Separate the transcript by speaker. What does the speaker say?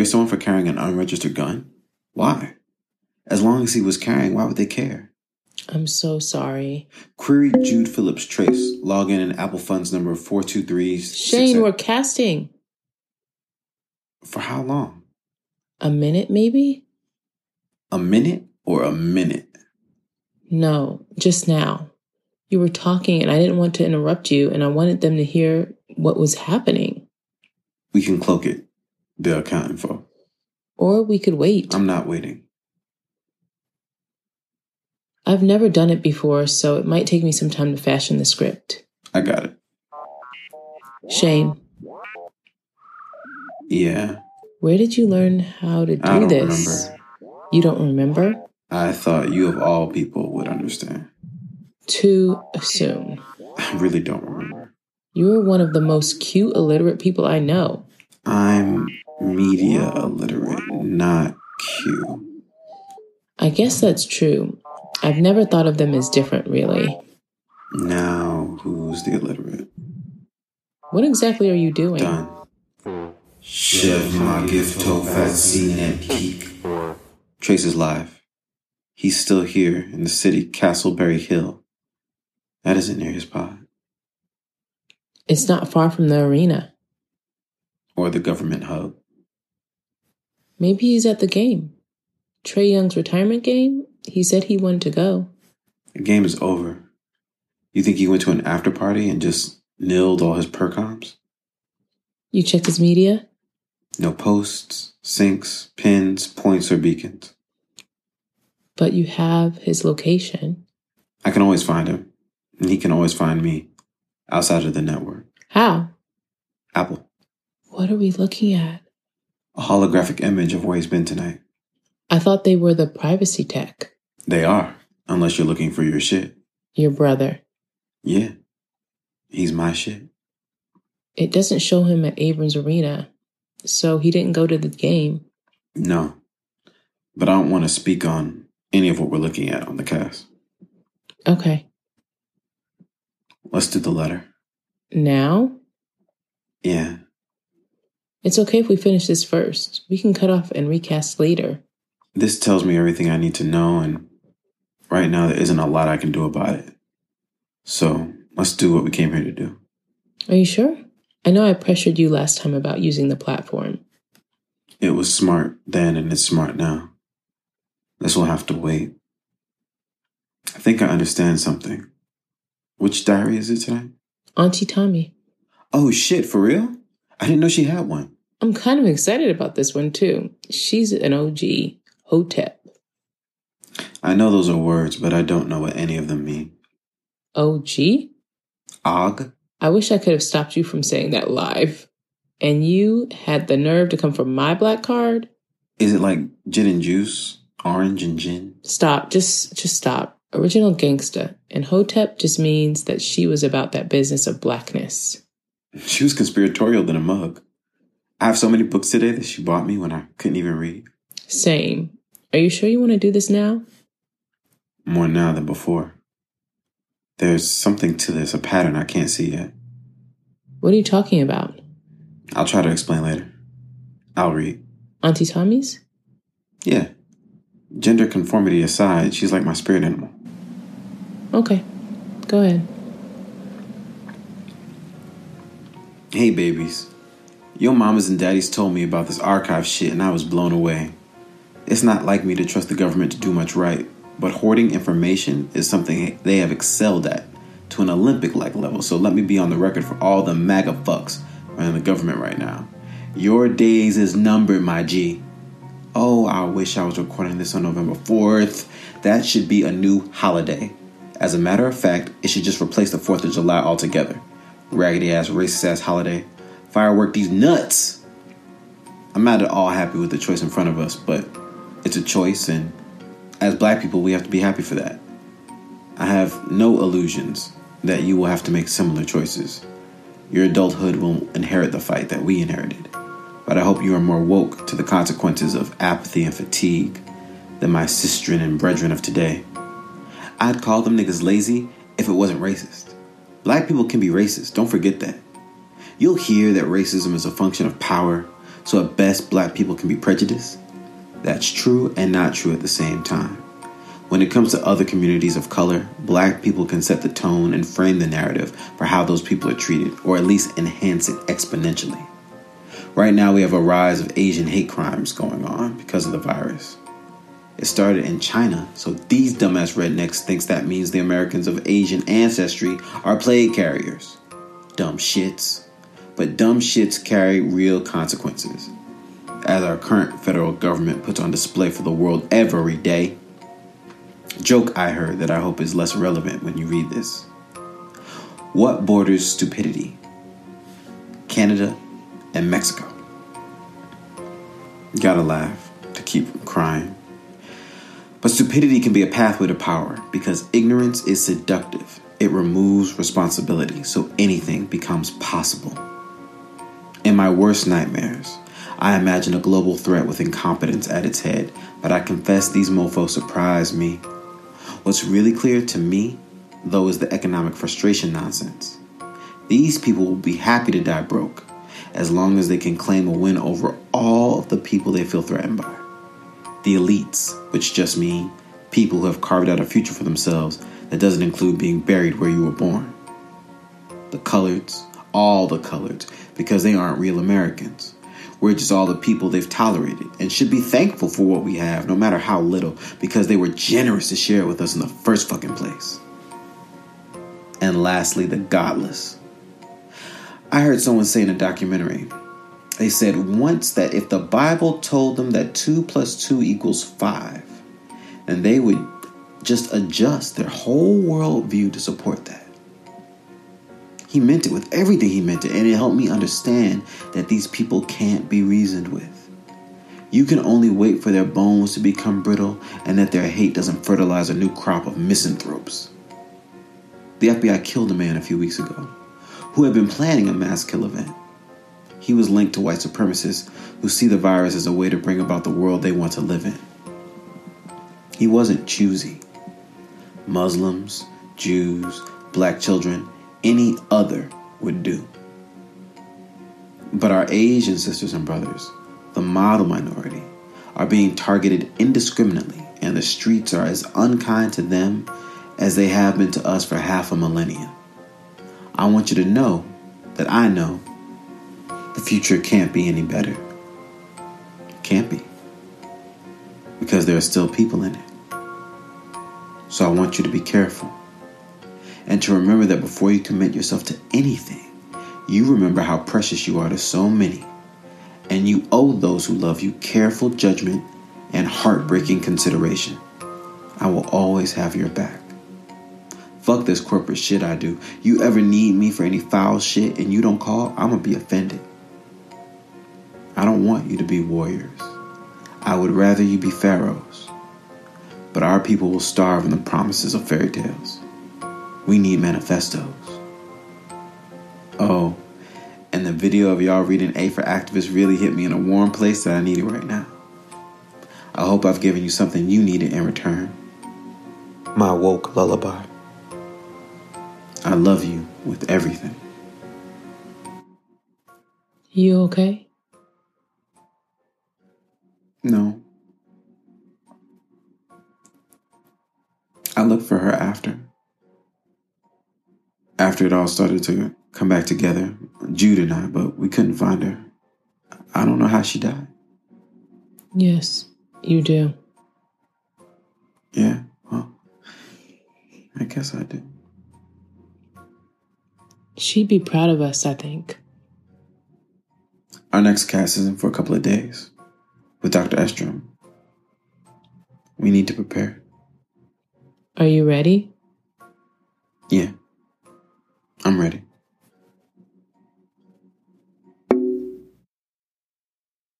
Speaker 1: disappear someone for carrying an unregistered gun? Why? As long as he was carrying, why would they care?
Speaker 2: I'm so sorry.
Speaker 1: Query Jude Phillips Trace. Log in in Apple Funds number 423.
Speaker 2: Shane, we're casting.
Speaker 1: For how long?
Speaker 2: A minute, maybe?
Speaker 1: A minute or a minute?
Speaker 2: No, just now. You were talking and I didn't want to interrupt you, and I wanted them to hear what was happening.
Speaker 1: We can cloak it, the accounting for.
Speaker 2: Or we could wait.
Speaker 1: I'm not waiting.
Speaker 2: I've never done it before, so it might take me some time to fashion the script.
Speaker 1: I got it.
Speaker 2: Shane.
Speaker 1: Yeah.
Speaker 2: Where did you learn how to do
Speaker 1: I don't
Speaker 2: this?
Speaker 1: remember.
Speaker 2: You don't remember?
Speaker 1: I thought you of all people would understand.
Speaker 2: Too soon.
Speaker 1: I really don't remember.
Speaker 2: You're one of the most cute illiterate people I know.
Speaker 1: I'm media illiterate, not Q.
Speaker 2: I guess that's true. I've never thought of them as different, really.
Speaker 1: Now, who's the illiterate?
Speaker 2: What exactly are you doing?
Speaker 1: Done. Chev my gift to at peak. Trace is live. He's still here in the city, Castleberry Hill. That isn't near his pod.
Speaker 2: It's not far from the arena.
Speaker 1: Or the government hub.
Speaker 2: Maybe he's at the game. Trae Young's retirement game? He said he wanted to go.
Speaker 1: The game is over. You think he went to an after party and just nilled all his percoms?
Speaker 2: You checked his media?
Speaker 1: No posts, sinks, pins, points, or beacons.
Speaker 2: But you have his location.
Speaker 1: I can always find him, and he can always find me outside of the network.
Speaker 2: How?
Speaker 1: Apple,
Speaker 2: What are we looking at?
Speaker 1: A holographic image of where he's been tonight.
Speaker 2: I thought they were the privacy tech.
Speaker 1: They are, unless you're looking for your shit.
Speaker 2: Your brother.
Speaker 1: Yeah, he's my shit.
Speaker 2: It doesn't show him at Abrams Arena, so he didn't go to the game.
Speaker 1: No, but I don't want to speak on any of what we're looking at on the cast.
Speaker 2: Okay.
Speaker 1: Let's do the letter.
Speaker 2: Now?
Speaker 1: Yeah,
Speaker 2: It's okay if we finish this first. We can cut off and recast later.
Speaker 1: this tells me everything I need to know, and right now there isn't a lot I can do about it. So let's do what we came here to do.
Speaker 2: Are you sure? I know I pressured you last time about using the platform.
Speaker 1: It was smart then, and it's smart now. This will have to wait. I think I understand something. Which diary is it tonight?
Speaker 2: Auntie Tommy.
Speaker 1: Oh shit, for real? I didn't know she had one.
Speaker 2: I'm kind of excited about this one too. She's an OG. Hotep.
Speaker 1: I know those are words, but I don't know what any of them mean.
Speaker 2: OG?
Speaker 1: Og?
Speaker 2: I wish I could have stopped you from saying that live. And you had the nerve to come for my black card?
Speaker 1: Is it like gin and juice? Orange and gin?
Speaker 2: Stop. Just just stop. Original gangsta. And Hotep just means that she was about that business of blackness.
Speaker 1: She was conspiratorial than a mug. I have so many books today that she bought me when I couldn't even read.
Speaker 2: Same. Are you sure you want to do this now?
Speaker 1: More now than before. There's something to this, a pattern I can't see yet.
Speaker 2: What are you talking about?
Speaker 1: I'll try to explain later. I'll read.
Speaker 2: Auntie Tommy's?
Speaker 1: Yeah. Gender conformity aside, she's like my spirit animal.
Speaker 2: Okay. Go ahead.
Speaker 1: Hey, babies. Your mamas and daddies told me about this archive shit and I was blown away. It's not like me to trust the government to do much right, but hoarding information is something they have excelled at to an Olympic like level, so let me be on the record for all the MAGA fucks running the government right now. Your days is numbered, my G. Oh, I wish I was recording this on November 4th. That should be a new holiday. As a matter of fact, it should just replace the 4th of July altogether. Raggedy ass, racist ass holiday. Firework these nuts. I'm not at all happy with the choice in front of us, but it's a choice, and as black people, we have to be happy for that. I have no illusions that you will have to make similar choices. Your adulthood will inherit the fight that we inherited, but I hope you are more woke to the consequences of apathy and fatigue than my sistren and brethren of today. I'd call them niggas lazy if it wasn't racist. Black people can be racist, don't forget that. You'll hear that racism is a function of power, so at best black people can be prejudiced? That's true and not true at the same time. When it comes to other communities of color, black people can set the tone and frame the narrative for how those people are treated, or at least enhance it exponentially. Right now, we have a rise of Asian hate crimes going on because of the virus. It started in China, so these dumbass rednecks thinks that means the Americans of Asian ancestry are plague carriers. Dumb shits. But dumb shits carry real consequences, as our current federal government puts on display for the world every day. Joke I heard that I hope is less relevant when you read this. What borders stupidity? Canada and Mexico. Gotta laugh to keep from crying. But stupidity can be a pathway to power because ignorance is seductive. It removes responsibility, so anything becomes possible. In my worst nightmares, I imagine a global threat with incompetence at its head, but I confess these mofos surprise me. What's really clear to me, though, is the economic frustration nonsense. These people will be happy to die broke as long as they can claim a win over all of the people they feel threatened by the elites, which just mean people who have carved out a future for themselves that doesn't include being buried where you were born. The coloreds, all the coloreds, because they aren't real Americans. We're just all the people they've tolerated and should be thankful for what we have, no matter how little, because they were generous to share it with us in the first fucking place. And lastly, the godless. I heard someone say in a documentary they said once that if the Bible told them that 2 plus 2 equals 5, and they would just adjust their whole worldview to support that. He meant it with everything he meant it, and it helped me understand that these people can't be reasoned with. You can only wait for their bones to become brittle and that their hate doesn't fertilize a new crop of misanthropes. The FBI killed a man a few weeks ago who had been planning a mass kill event. He was linked to white supremacists who see the virus as a way to bring about the world they want to live in. He wasn't choosy. Muslims, Jews, black children, any other would do. But our Asian sisters and brothers, the model minority, are being targeted indiscriminately, and the streets are as unkind to them as they have been to us for half a millennium. I want you to know that I know the future can't be any better. Can't be. Because there are still people in it. So I want you to be careful. And to remember that before you commit yourself to anything, you remember how precious you are to so many. And you owe those who love you careful judgment and heartbreaking consideration. I will always have your back. Fuck this corporate shit I do. You ever need me for any foul shit and you don't call, I'm gonna be offended. I don't want you to be warriors. I would rather you be pharaohs. But our people will starve in the promises of fairy tales. We need manifestos. Oh, and the video of y'all reading A for Activists really hit me in a warm place that I needed right now. I hope I've given you something you needed in return. My woke lullaby. I love you with everything.
Speaker 2: You okay?
Speaker 1: No. I looked for her after. After it all started to come back together, Jude and I, but we couldn't find her. I don't know how she died.
Speaker 2: Yes, you do.
Speaker 1: Yeah, well, I guess I do.
Speaker 2: She'd be proud of us, I think.
Speaker 1: Our next cast isn't for a couple of days with Dr. Estrom. We need to prepare.
Speaker 2: Are you ready? Yeah, I'm ready.